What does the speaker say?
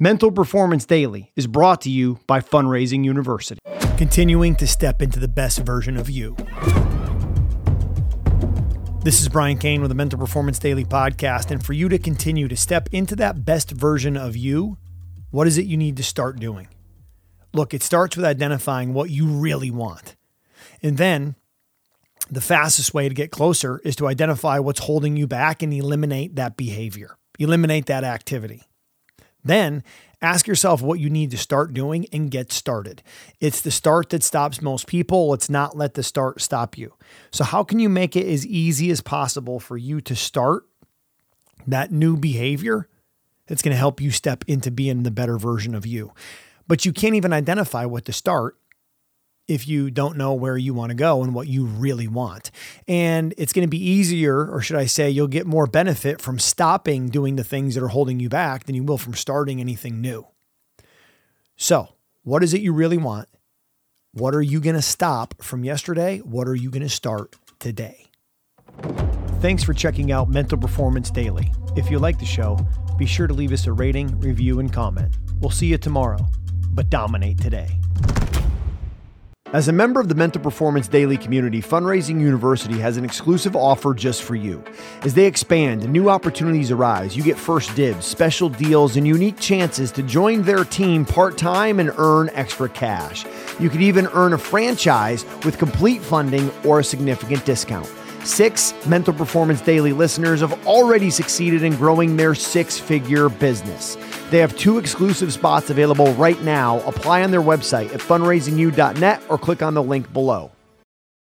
Mental Performance Daily is brought to you by Fundraising University. Continuing to step into the best version of you. This is Brian Cain with the Mental Performance Daily podcast. And for you to continue to step into that best version of you, what is it you need to start doing? Look, it starts with identifying what you really want. And then the fastest way to get closer is to identify what's holding you back and eliminate that behavior, eliminate that activity. Then ask yourself what you need to start doing and get started. It's the start that stops most people. Let's not let the start stop you. So, how can you make it as easy as possible for you to start that new behavior that's going to help you step into being the better version of you? But you can't even identify what to start if you don't know where you want to go and what you really want. And it's going to be easier, or should I say, you'll get more benefit from stopping doing the things that are holding you back than you will from starting anything new. So, what is it you really want? What are you going to stop from yesterday? What are you going to start today? Thanks for checking out Mental Performance Daily. If you like the show, be sure to leave us a rating, review, and comment. We'll see you tomorrow, but dominate today. As a member of the Mental Performance Daily community, Fundraising University has an exclusive offer just for you. As they expand and new opportunities arise, you get first dibs, special deals, and unique chances to join their team part time and earn extra cash. You could even earn a franchise with complete funding or a significant discount. Six Mental Performance Daily listeners have already succeeded in growing their six figure business. They have two exclusive spots available right now. Apply on their website at fundraisingu.net or click on the link below.